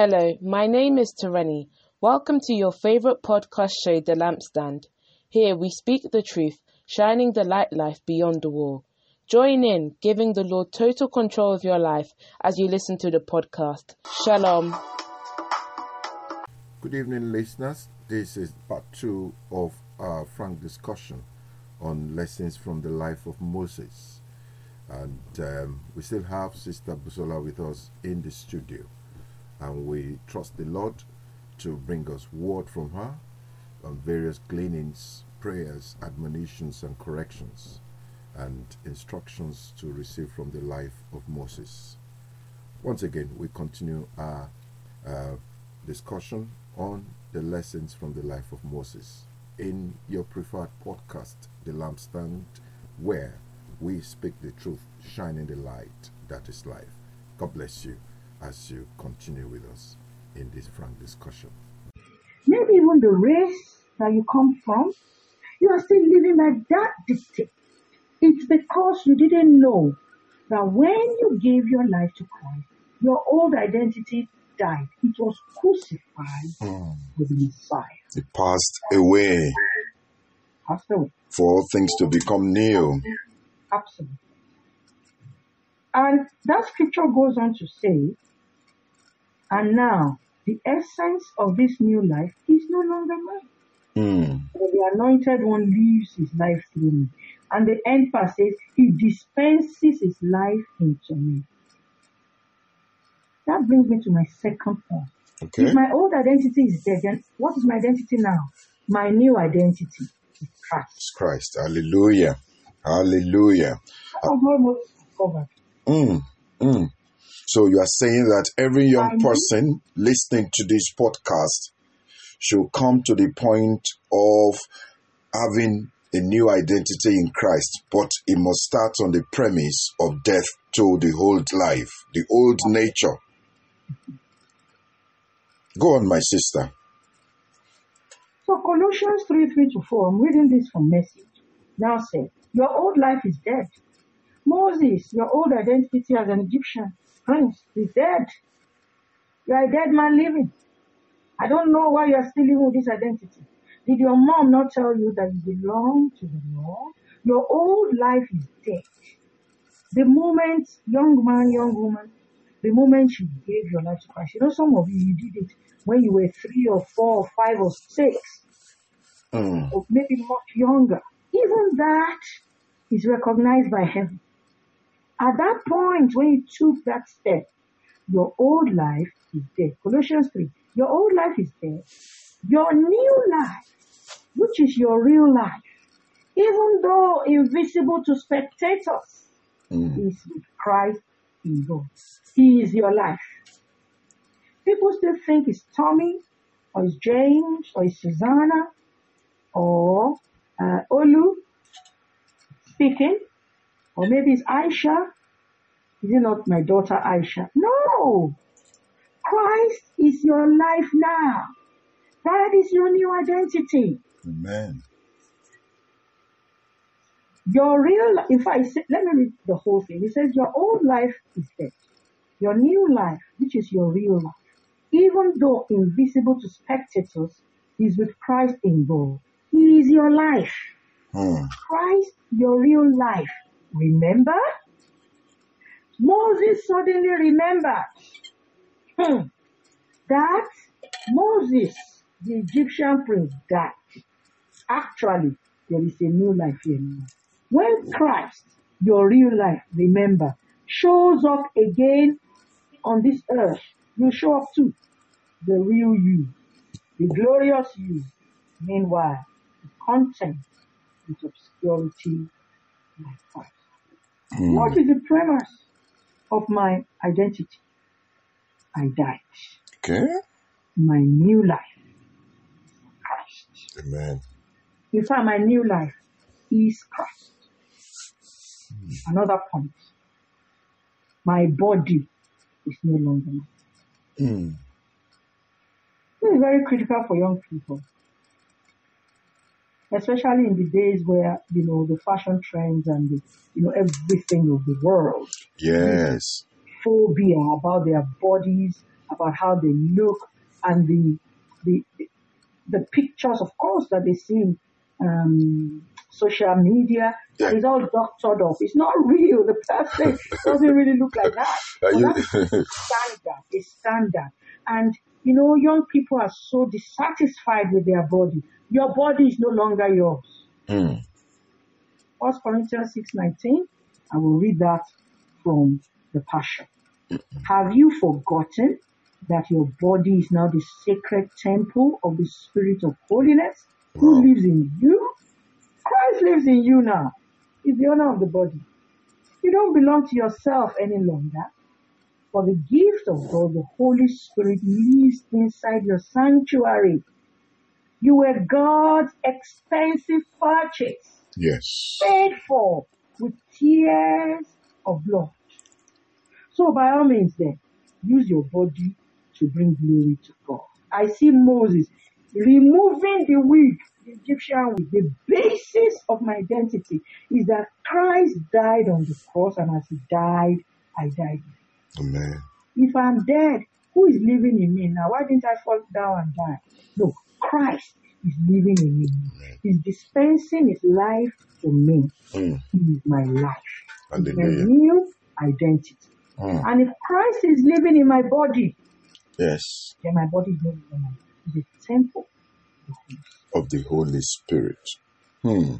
Hello, my name is Tereni. Welcome to your favorite podcast show, The Lampstand. Here we speak the truth, shining the light life beyond the wall. Join in, giving the Lord total control of your life as you listen to the podcast. Shalom. Good evening, listeners. This is part two of our frank discussion on lessons from the life of Moses. And um, we still have Sister Busola with us in the studio. And we trust the Lord to bring us word from her on various gleanings, prayers, admonitions, and corrections, and instructions to receive from the life of Moses. Once again, we continue our uh, discussion on the lessons from the life of Moses in your preferred podcast, The Lampstand, where we speak the truth, shining the light that is life. God bless you as you continue with us in this frank discussion. Maybe even the race that you come from, you are still living like that dictate. It's because you didn't know that when you gave your life to Christ, your old identity died. It was crucified Hmm. with the Messiah. It passed away Passed away. for all things to become new. Absolutely. And that scripture goes on to say, and now the essence of this new life is no longer mine. Hmm. For the anointed one lives his life through me. And the end part says, he dispenses his life into me. That brings me to my second point. Okay. If my old identity is dead, then what is my identity now? My new identity is Christ. Christ. Hallelujah. Hallelujah. I'm almost covered. Mm. Mm. So you are saying that every young person listening to this podcast should come to the point of having a new identity in Christ, but it must start on the premise of death to the old life, the old nature. Go on, my sister. So Colossians 3, 3 to 4, I'm reading this from message. Now says, your old life is dead. Moses, your old identity as an Egyptian prince is dead. You are a dead man living. I don't know why you are still living with this identity. Did your mom not tell you that you belong to the Lord? Your old life is dead. The moment, young man, young woman, the moment you gave your life to Christ, you know, some of you, you did it when you were three or four or five or six, Mm. or maybe much younger. Even that is recognized by heaven. At that point, when you took that step, your old life is dead. Colossians 3. Your old life is dead. Your new life, which is your real life, even though invisible to spectators, Mm. is with Christ in God. He is your life. People still think it's Tommy, or it's James, or it's Susanna, or uh, Olu speaking, or maybe it's Aisha. Is it not my daughter Aisha? No! Christ is your life now. That is your new identity. Amen. Your real if I fact, it sa- let me read the whole thing. It says, Your old life is dead. Your new life, which is your real life, even though invisible to spectators, is with Christ in God. He is your life. Hmm. Christ, your real life. Remember? Moses suddenly remembered hmm, that Moses, the Egyptian prince, died. Actually, there is a new life here now. When Christ, your real life, remember, shows up again on this earth, you show up too. The real you, the glorious you. Meanwhile, the content with obscurity like Christ. Hmm. What is the premise of my identity? I died. Okay. My new life, Christ. Amen. In fact, my new life is Christ. Another point. My body is no longer mine. Hmm. This is very critical for young people. Especially in the days where you know the fashion trends and the, you know everything of the world Yes. phobia about their bodies about how they look and the the the pictures, of course, that they see in um, social media. Yeah. It's all doctored up. It's not real. The person doesn't really look like that. You- that's standard. A standard. And you know, young people are so dissatisfied with their body. Your body is no longer yours. Hmm. First Corinthians six nineteen. I will read that from the Passion. Have you forgotten that your body is now the sacred temple of the Spirit of holiness who lives in you? Christ lives in you now. He's the owner of the body. You don't belong to yourself any longer. For the gift of God, the Holy Spirit lives inside your sanctuary. You were God's expensive purchase Yes. paid for with tears of blood. So by all means then, use your body to bring glory to God. I see Moses removing the wig, the Egyptian wig. The basis of my identity is that Christ died on the cross and as he died, I died. Amen. If I'm dead, who is living in me now? Why didn't I fall down and die? No, Christ is living in me. He's dispensing his life to me. Hmm. He is my life. My Hallelujah. new identity. Hmm. And if Christ is living in my body, Yes. then my body is no longer. It's a temple. of. Of the Holy Spirit. Hmm.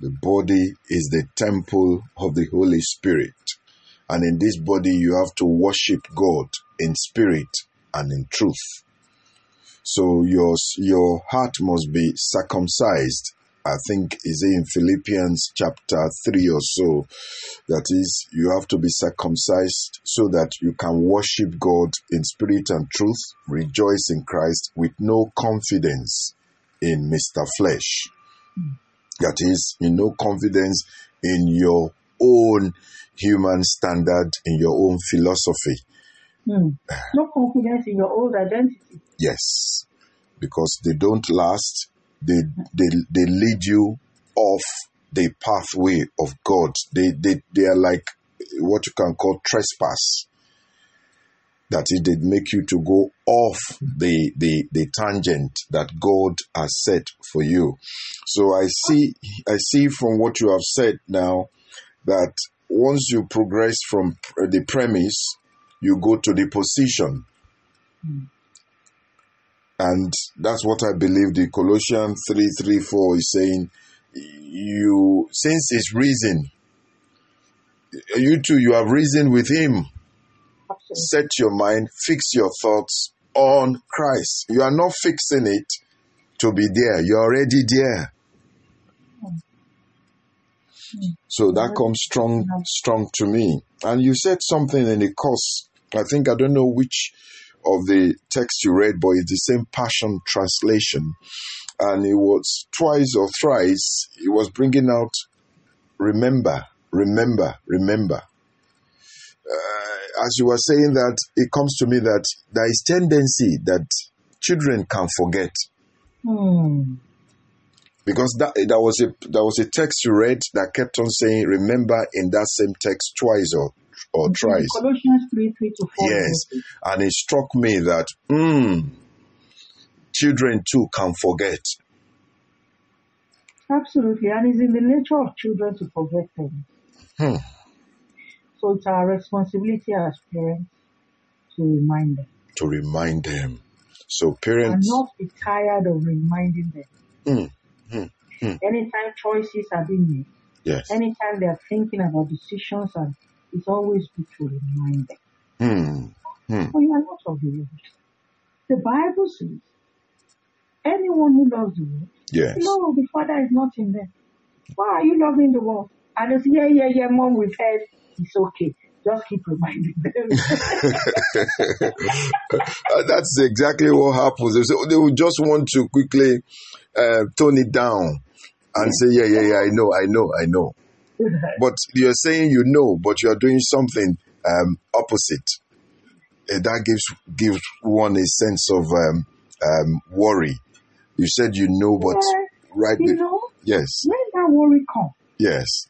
The body is the temple of the Holy Spirit. And in this body, you have to worship God in spirit and in truth. So your, your heart must be circumcised. I think is in Philippians chapter 3 or so. That is, you have to be circumcised so that you can worship God in spirit and truth, rejoice in Christ with no confidence in Mr. Flesh. Hmm. That is, in no confidence in your own human standard, in your own philosophy. Hmm. No confidence in your old identity. Yes, because they don't last. They they they lead you off the pathway of God. They they they are like what you can call trespass. That is, they make you to go off the the the tangent that God has set for you. So I see I see from what you have said now that once you progress from the premise, you go to the position. And that's what I believe the Colossians 3 3 4 is saying. You, since it's reason, you too, you have reason with Him. Absolutely. Set your mind, fix your thoughts on Christ. You are not fixing it to be there, you're already there. So that comes strong, strong to me. And you said something in the course. I think I don't know which of the text you read, but it's the same Passion translation. And it was twice or thrice. It was bringing out, remember, remember, remember. Uh, as you were saying that, it comes to me that there is tendency that children can forget Hmm. Because that there was a there was a text you read that kept on saying remember in that same text twice or or thrice Colossians 3 3 to 4. yes and it struck me that mm, children too can forget Absolutely. And it's in the nature of children to forget things. Hmm. So it's our responsibility as parents to remind them. to remind them so And parents not be tired of reminding them. mm, mm, mm, Anytime choices are being made, yes anytime they're thinking about decisions, and it's always good to remind them. mm, mm, Oh, you are not of the world. The Bible says, anyone who loves the world, yes the the Father is not in them. Why are you loving the world? And they say, yeah, yeah, yeah, mom, we've heard. It's okay. Just keep reminding them. Uh, that's exactly what happens. They, will just want to quickly uh, tone it down and say yeah yeah yeah i know i know i know. But you're saying you know, but you're doing something um, opposite. Eh, that gives gives one a sense of um, um, worry. You said you know, but Yeah, right, you be- know, yes, when that worry comes, yes,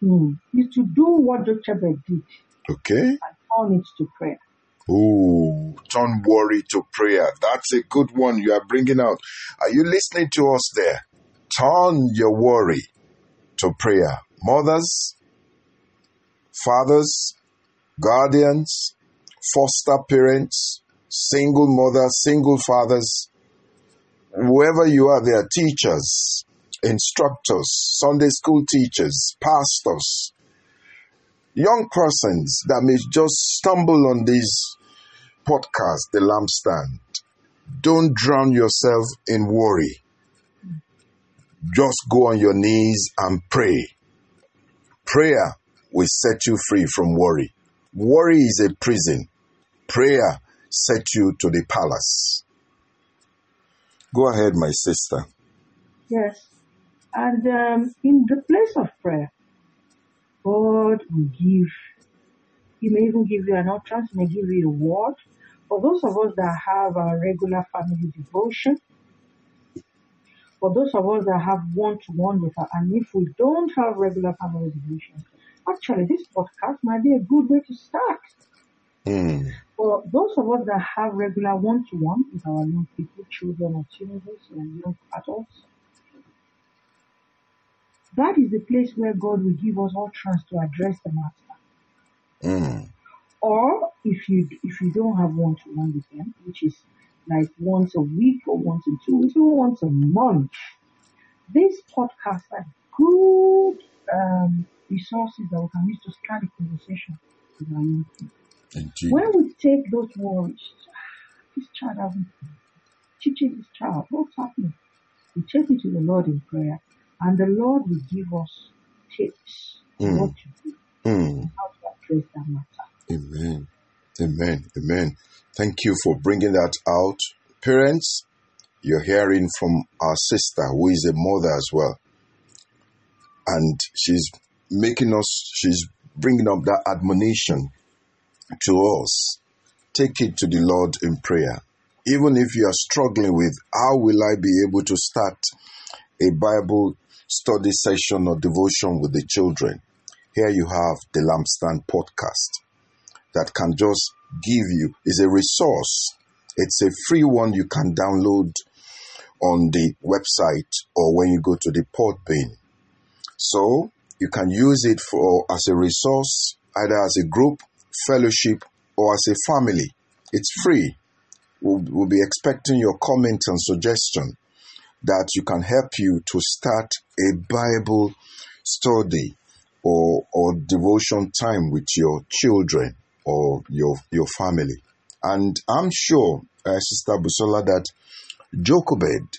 hmm, is to do what Jochebed did okay, and turn it to prayer. Ooh, turn worry to prayer. That's a good one you are bringing out. Are you listening to us there? Turn your worry to prayer. Mothers, fathers, guardians, foster parents, single mothers, single fathers, whoever you are, there are teachers, instructors, Sunday school teachers, pastors, young persons that may just stumble on this podcast, The Lampstand. Don't drown yourself in worry. Just go on your knees and pray. Prayer will set you free from worry. Worry is a prison. Prayer sets you to the palace. Go ahead, my sister. Yes. And um, in the place of prayer, God will give, He may even give you an utterance, He may give you a word. For those of us that have a regular family devotion, for those of us that have one to one with her, and if we don't have regular family devotion, actually this podcast might be a good way to start. Mm. For those of us that have regular one to one with our young people, children or teenagers or young adults, that is the place where God will give us all chance to address the matter. Mm. Or if you if you don't have one to one with them, which is like once a week or once in two weeks or once a month, these podcasts are good um, resources that we can use to start a conversation with our young people. Indeed. When we take those words, this child hasn't teaching this child what's happening. We take it to the Lord in prayer, and the Lord will give us tips on Mm. what to do, Mm. how to address that matter. Amen. Amen. Amen. Thank you for bringing that out. Parents, you're hearing from our sister who is a mother as well. And she's making us, she's bringing up that admonition to us. Take it to the Lord in prayer. Even if you are struggling with how will I be able to start a Bible study session or devotion with the children, here you have the Lampstand podcast that can just give you is a resource. It's a free one you can download on the website or when you go to the Podbean. So you can use it for as a resource, either as a group, fellowship, or as a family. It's free. We'll, we'll be expecting your comment and suggestion that you can help you to start a Bible study or, or devotion time with your children or your, your family. And I'm sure, uh, Sister Busola, that Jochebed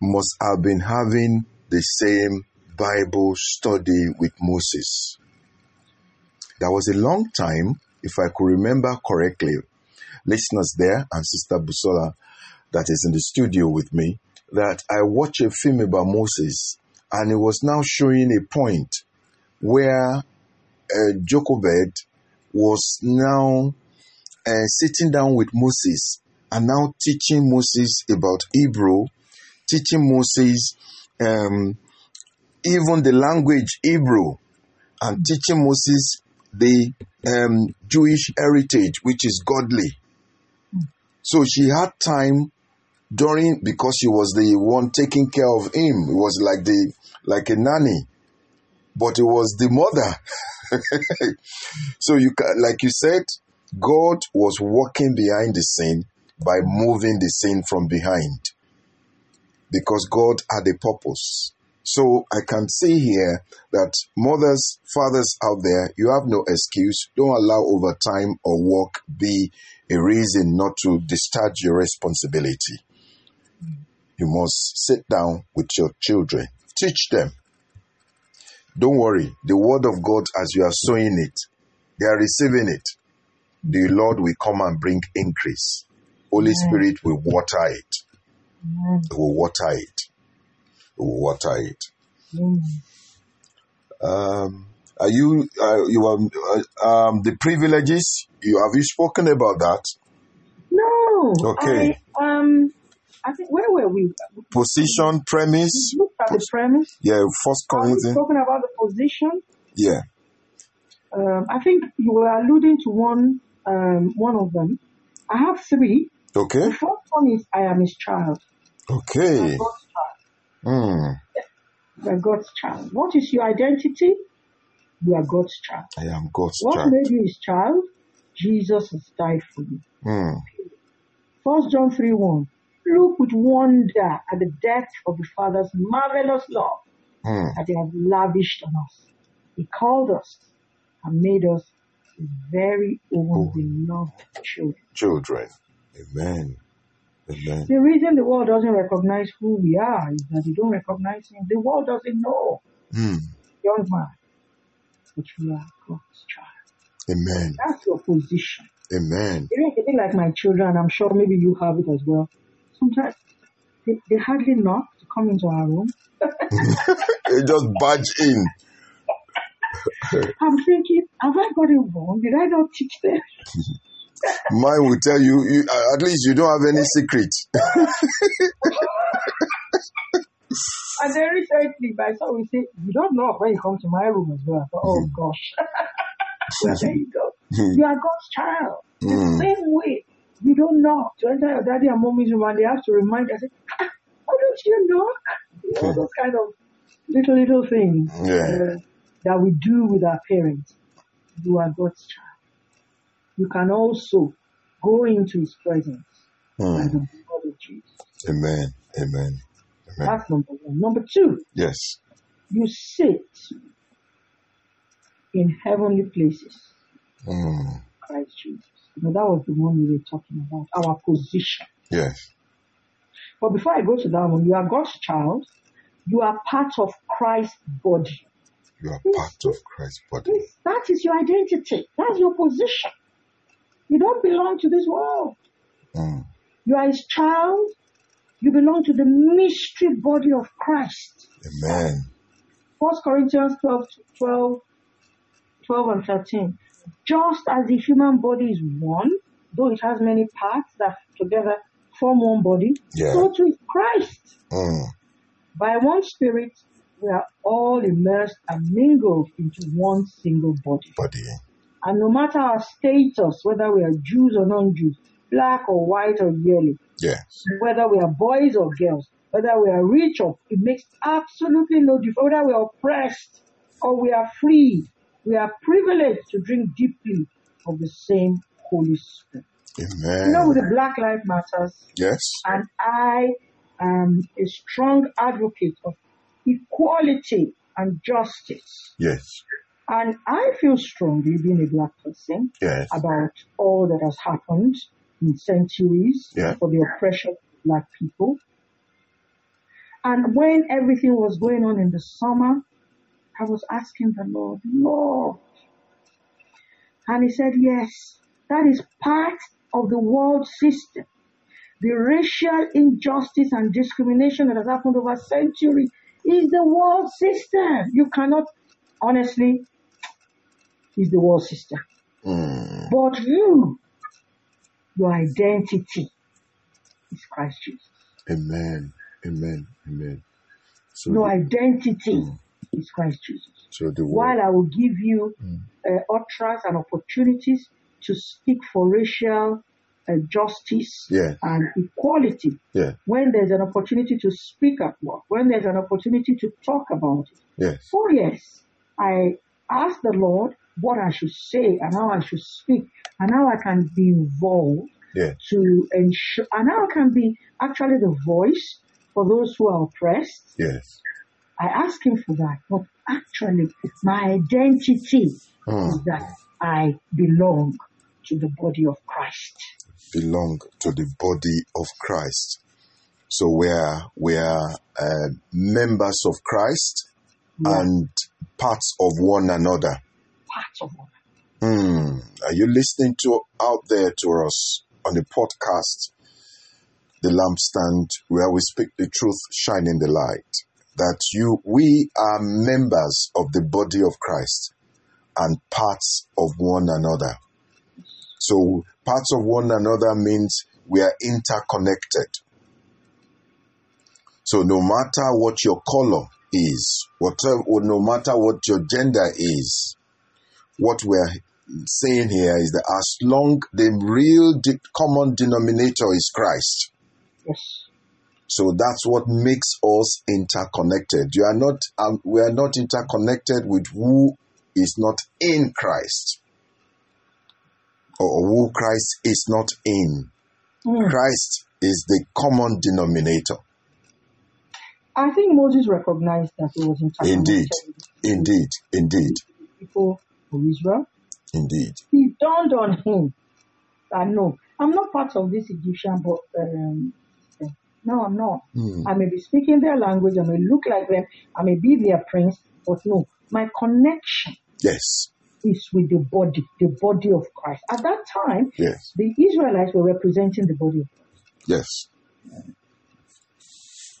must have been having the same Bible study with Moses. That was a long time, if I could remember correctly. Listeners there and Sister Busola, that is in the studio with me, that I watched a film about Moses and it was now showing a point where uh, Jochebed was now uh, sitting down with Moses and now teaching Moses about Hebrew, teaching Moses um, even the language Hebrew, and teaching Moses the um, Jewish heritage, which is godly. So she had time during because she was the one taking care of him. It was like the like a nanny, but it was the mother. so you like you said, God was working behind the scene by moving the scene from behind because God had a purpose. So I can see here that mothers, fathers out there, you have no excuse. Don't allow overtime or work be a reason not to discharge your responsibility. You must sit down with your children, teach them. Don't worry, the word of God, as you are sowing it, they are receiving it. The Lord will come and bring increase. Holy Spirit will water it. Will water it. Will water it. Um, are you uh, you are uh, um, the privileges? You have you spoken about that? No. Okay. I, um, I think where were we? Position, premise. At the premise. Yeah, First Corinthians. talking about the position? Yeah. Um, I think you were alluding to one um, one of them. I have three. Okay. The first one is I am his child. Okay. I'm God's child. You are God's child. What is your identity? You are God's child. I am God's What child. What made you his child? Jesus has died for you. Hmm. First John 3 1. Look with wonder at the depth of the Father's marvelous love Hmm. that He has lavished on us. He called us and made us His very own beloved children. Children. Amen. Amen. The reason the world doesn't recognize who we are is that they don't recognize Him. The world doesn't know, Hmm. young man, but you are God's child. Amen. That's your position. Amen. You know, it's a bit like my children. I'm sure maybe you have it as well. Sometimes they, they hardly knock to come into our room. They just barge in. I'm thinking, have I got it wrong? Did I not teach them? Mine will tell you, you at least you don't have any secret. And then recently, my son will say, You don't knock when you come to my room as well. I thought, oh gosh. well, there you go. You are God's child. The Mm. same way, you don't knock to enter your daddy and mommy's room and they have to remind us, I ah, why don't you knock? You know, those kind of little, little things Yeah. uh, that we do with our parents. You are God's child. You can also go into his presence Hmm. the blood of Jesus. Amen. Amen. Amen. That's number one. Number two, Yes. you sit in heavenly places. Hmm. Christ Jesus. You know, that was the one we were talking about, our position. Yes. But before I go to that one, you are God's child. You are part of Christ's body. You are part of Christ's body. That is your identity. That's your position. You don't belong to this world. Hmm. You are his child. You belong to the mystery body of Christ. Amen. First Corinthians 12, 12, 12 and 13. Just as the human body is one, though it has many parts that together form one body, Yeah. so too is Christ. Hmm. By one Spirit, we are all immersed and mingled into one single body. Body. And no matter our status, whether we are Jews or non-Jews, black or white or yellow, Yes. whether we are boys or girls, whether we are rich or it makes absolutely no difference, whether we are oppressed or we are free, we are privileged to drink deeply of the same Holy Spirit. Amen. You know, with the Black Lives Matters, Yes. and I am a strong advocate of equality and justice. Yes. And I feel strongly, being a black person, Yes. about all that has happened in centuries Yeah. for the oppression of black people. And when everything was going on in the summer, I was asking the Lord, Lord. And he said, yes, that is part of the world system. The racial injustice and discrimination that has happened over centuries is the world system. You cannot, honestly, is the world system. Hmm. But you, your identity is Christ Jesus. Amen. Amen. Amen. So, Your identity is Christ Jesus. so the While. I will give you uh, utterance and opportunities to speak for racial uh, justice Yeah. and equality, Yeah. when there's an opportunity to speak at work, when there's an opportunity to talk about it, Yes. Oh, yes. I asked the Lord what I should say and how I should speak and how I can be involved Yeah. to ensure, and how I can be actually the voice for those who are oppressed. Yes. I asked Him for that, but actually, my identity Hmm. is that I belong to the body of Christ. belong to the body of Christ. So we are we are uh, members of Christ Yeah. and parts of one another. Part of one. Hmm. Are you listening to out there to us on the podcast, the lampstand, where we speak the truth, shining the light? That you, we are members of the body of Christ and parts of one another. So parts of one another means we are interconnected. So no matter what your color is, whatever, no matter what your gender is, what we're saying here is that as long the real de- common denominator is Christ, Yes. So that's what makes us interconnected. You are not, um, we are not interconnected with who is not in Christ, or who Christ is not in. Mm. Christ is the common denominator. I think Moses recognized that he was interconnected Indeed, indeed, indeed, people of Israel. indeed. He dawned on him that no, I'm not part of this Egyptian, but um, no, I'm not. Hmm. I may be speaking their language, I may look like them, I may be their prince, but no, my connection Yes, is with the body, the body of Christ. At that time, yes, the Israelites were representing the body of Christ. yes.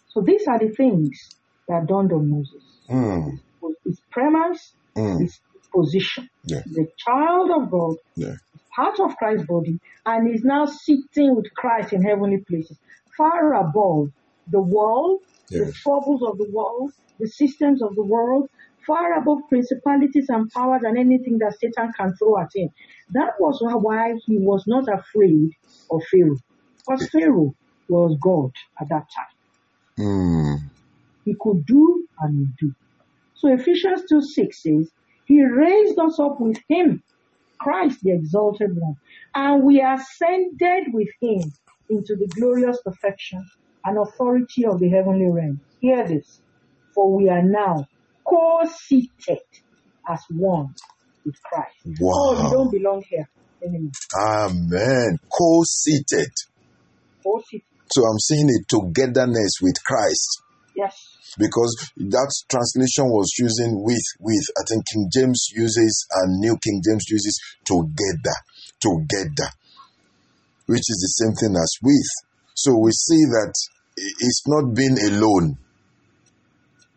So these are the things that dawned on Moses. Mm, His premise, mm, his position. yeah, The child of God, yeah. part of Christ's body, and is now sitting with Christ in heavenly places, far above the world, the Yes. troubles of the world, the systems of the world, far above principalities and powers and anything that Satan can throw at him. That was why he was not afraid of Pharaoh. Because Pharaoh was God at that time. Mm, He could do and would do. So Ephesians 2 6 says, He raised us up with Him, Christ the exalted one, and we ascended with Him into the glorious perfection and authority of the heavenly realm. Hear this, for we are now co-seated as one with Christ. Oh, wow. don't belong here anymore. Amen. Co-seated. Co-seated. So I'm seeing a togetherness with Christ Yes. because that translation was using with with I think King James uses and New King James uses together, together, which is the same thing as with. So we see that it's not being alone,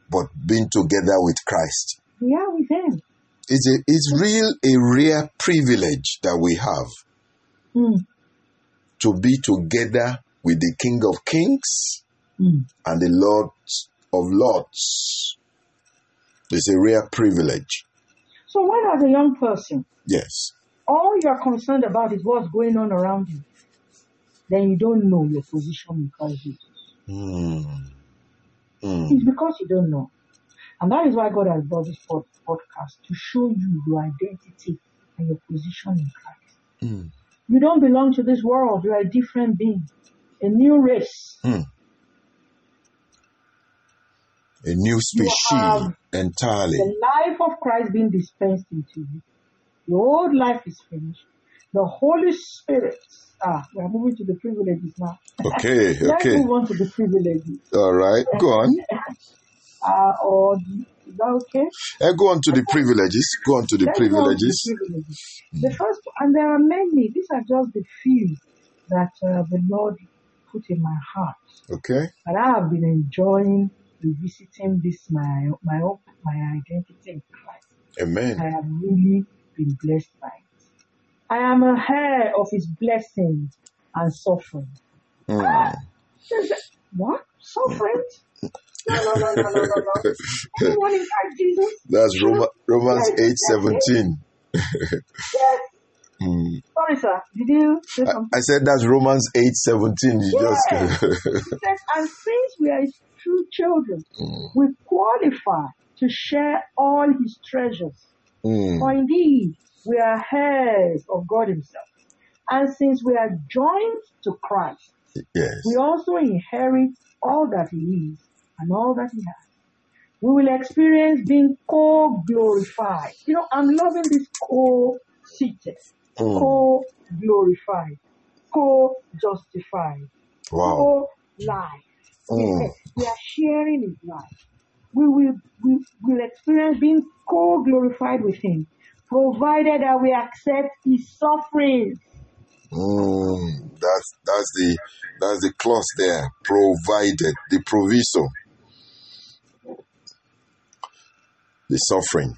but being together with Christ. We are with Him. It's a it's real a rare privilege that we have Mm. to be together with the King of Kings Mm. and the Lord of Lords. It's a rare privilege. So when as a young person, Yes. all you're concerned about is what's going on around you, then you don't know your position in Christ Jesus. Mm. Mm. It's because you don't know. And that is why God has brought this pod- podcast to show you your identity and your position in Christ. Mm. You don't belong to this world. You are a different being, a new race. Mm. A new species entirely. The life of Christ being dispensed into you. Your old life is finished. The Holy Spirit. Ah, we are moving to the privileges now. Okay, Let's okay. move on to the privileges. All right. Go on. Uh, or is that okay? Eh, go on to the privileges. Go on to the Let's go to privileges. The, privileges. the first, and there are many. These are just the few that uh, the Lord put in my heart. Okay. And I have been enjoying revisiting this my my my identity in Christ. Amen. I have really been blessed by it. I am a heir of His blessings and suffering. Mm. There's a- What suffering? No, no, no, no, no, no, no. Anyone in Christ Jesus? That's Roma, Romans Yes, eight seventeen. Yes. Mm. Sorry, sir. Did you say I, something? I said that's Romans eight seventeen. You Yes. just He says, and since we are his true children, Mm. we qualify to share all his treasures. Mm. For indeed, we are heirs of God himself. And since we are joined to Christ, Yes. we also inherit all that he is and all that he has. We will experience being co-glorified. You know, I'm loving this co-seated, Mm. co-glorified, co-justified, Wow. co-life. Mm. We are sharing his life. We will, we will experience being co-glorified with him, provided that we accept his suffering. Mm, that's that's the that's the clause there. Provided the proviso, the suffering.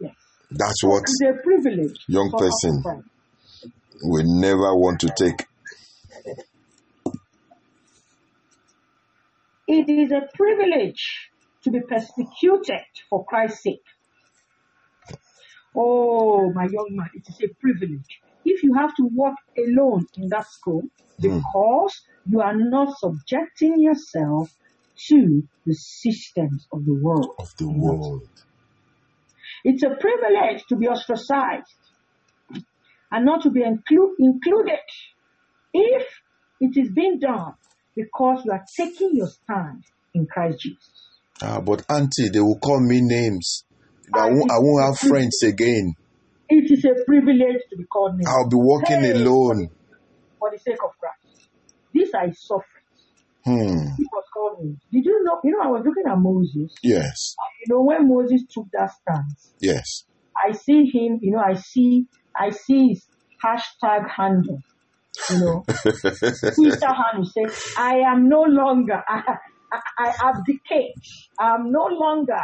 Yes. That's what It's a privilege. Young person. we never want to take. It is a privilege to be persecuted for Christ's sake. Oh, my young man, it is a privilege. If you have to work alone in that school because you are not subjecting yourself to the systems of the world. Of the world. It's a privilege to be ostracized and not to be inclu- included if it is being done because you are taking your stand in Christ Jesus. Ah, but auntie, they will call me names. I won't, I won't have friends again. It is a privilege to be called names I'll be walking Hey. alone. for the sake of Christ. These are his sufferings. Hmm. He was called names. Did you know? You know, I was looking at Moses. Yes. You know, when Moses took that stance, Yes. I see him, you know, I see, I see his hashtag handle, you know, Twitter handle say, I am no longer, I, I, I abdicate. I am no longer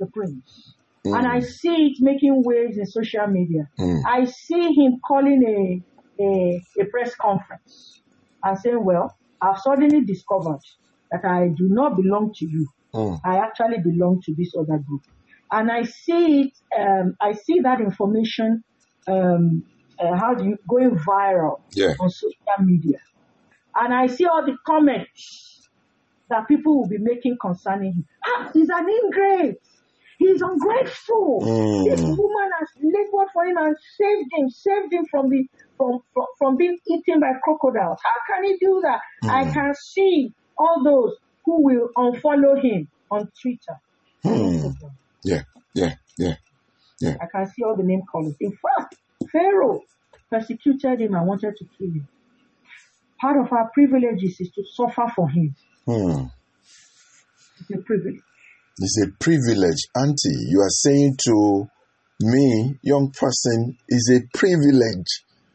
the prince. And I see it making waves in social media. Mm. I see him calling a, a, a press conference and saying, well, I've suddenly discovered that I do not belong to you. Hmm. I actually belong to this other group. And I see it, um, I see that information, um, uh, how do you, going viral Yeah. on social media. And I see all the comments that people will be making concerning him. Ah, he's an ingrate. He's ungrateful. Mm. This woman has labored for him and saved him, saved him from the from, from, from being eaten by crocodiles. How can he do that? I can see all those who will unfollow him on Twitter. Hmm. Yeah. Yeah. Yeah. I can see all the name callers. In fact, Pharaoh persecuted him and wanted to kill him. Part of our privileges is to suffer for him. Hmm. It's a privilege. It's a privilege, auntie. You are saying to me, young person, is a privilege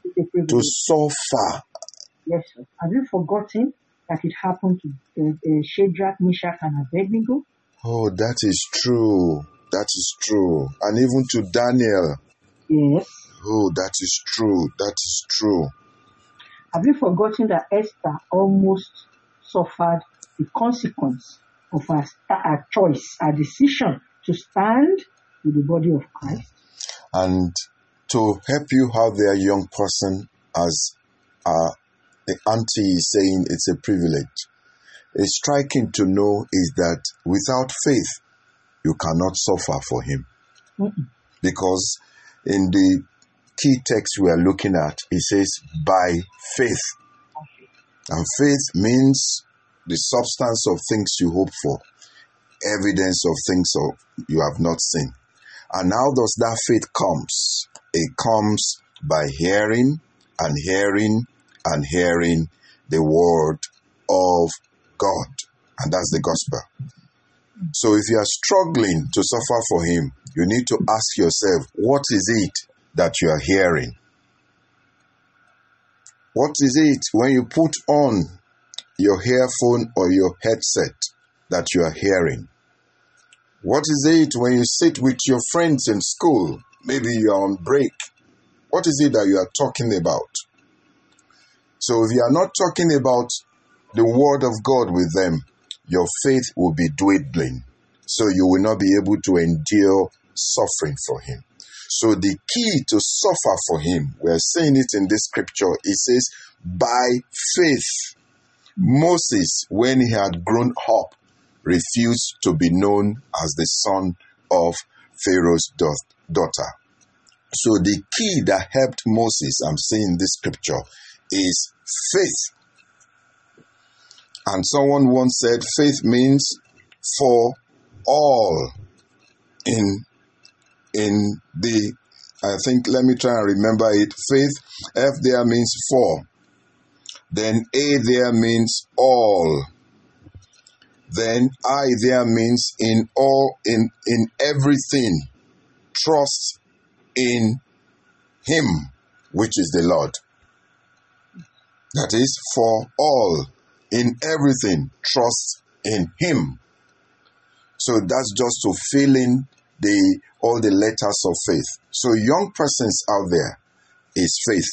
It's a privilege. to suffer. Yes, sir. Have you forgotten that it happened to uh, uh, Shadrach, Meshach, and Abednego? Oh, that is true. That is true. And even to Daniel. Yes. Oh, that is true. That is true. Have you forgotten that Esther almost suffered the consequence of sta- her choice, her decision to stand with the body of Christ? And to help you out there, young person, as uh, the auntie is saying, it's a privilege. It's striking to know is that without faith, you cannot suffer for him. Mm-mm. Because in the key text we are looking at, it says, by faith. And faith means the substance of things you hope for, evidence of things of you have not seen. And how does that faith comes? It comes by hearing and hearing and hearing the word of God. And that's the gospel. So if you are struggling to suffer for him, you need to ask yourself, what is it that you are hearing? What is it when you put on your earphone or your headset that you are hearing? What is it when you sit with your friends in school? Maybe you are on break. What is it that you are talking about? So if you are not talking about the word of God with them, your faith will be dwindling. So you will not be able to endure suffering for him. So the key to suffer for him, we're saying it in this scripture, it says, by faith. Moses, when he had grown up, refused to be known as the son of Pharaoh's daughter. So the key that helped Moses, I'm saying this scripture, is faith. And someone once said, faith means for all in in the I think let me try and remember it. Faith F there means for. Then A there means all. Then I there means in all in in everything. Trust in him, which is the Lord. That is for all in everything. Trust in him. So that's just to fill in the all the letters of faith. So young persons out there is faith.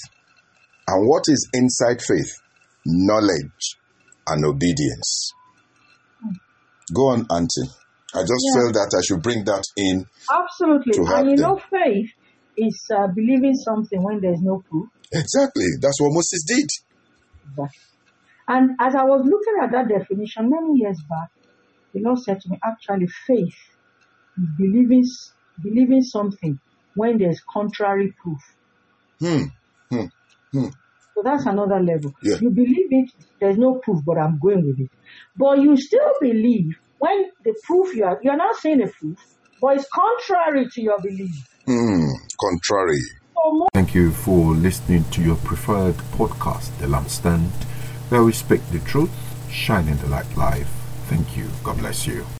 And what is inside faith? Knowledge and obedience. Go on, Auntie. I just Yeah. felt that I should bring that in. Absolutely. And you them. know, faith is uh, believing something when there's no proof. Exactly. That's what Moses did. Exactly. And as I was looking at that definition many years back, the Lord said to me, actually, faith is believing, believing something when there's contrary proof. Hmm. Hmm. Hmm. So that's another level. Yeah. You believe it, there's no proof, but I'm going with it. But you still believe when the proof you are, you're not saying the proof, but it's contrary to your belief. Hmm. Contrary. Thank you for listening to your preferred podcast, The Lampstand, where we speak the truth, shining the light life. Thank you. God bless you.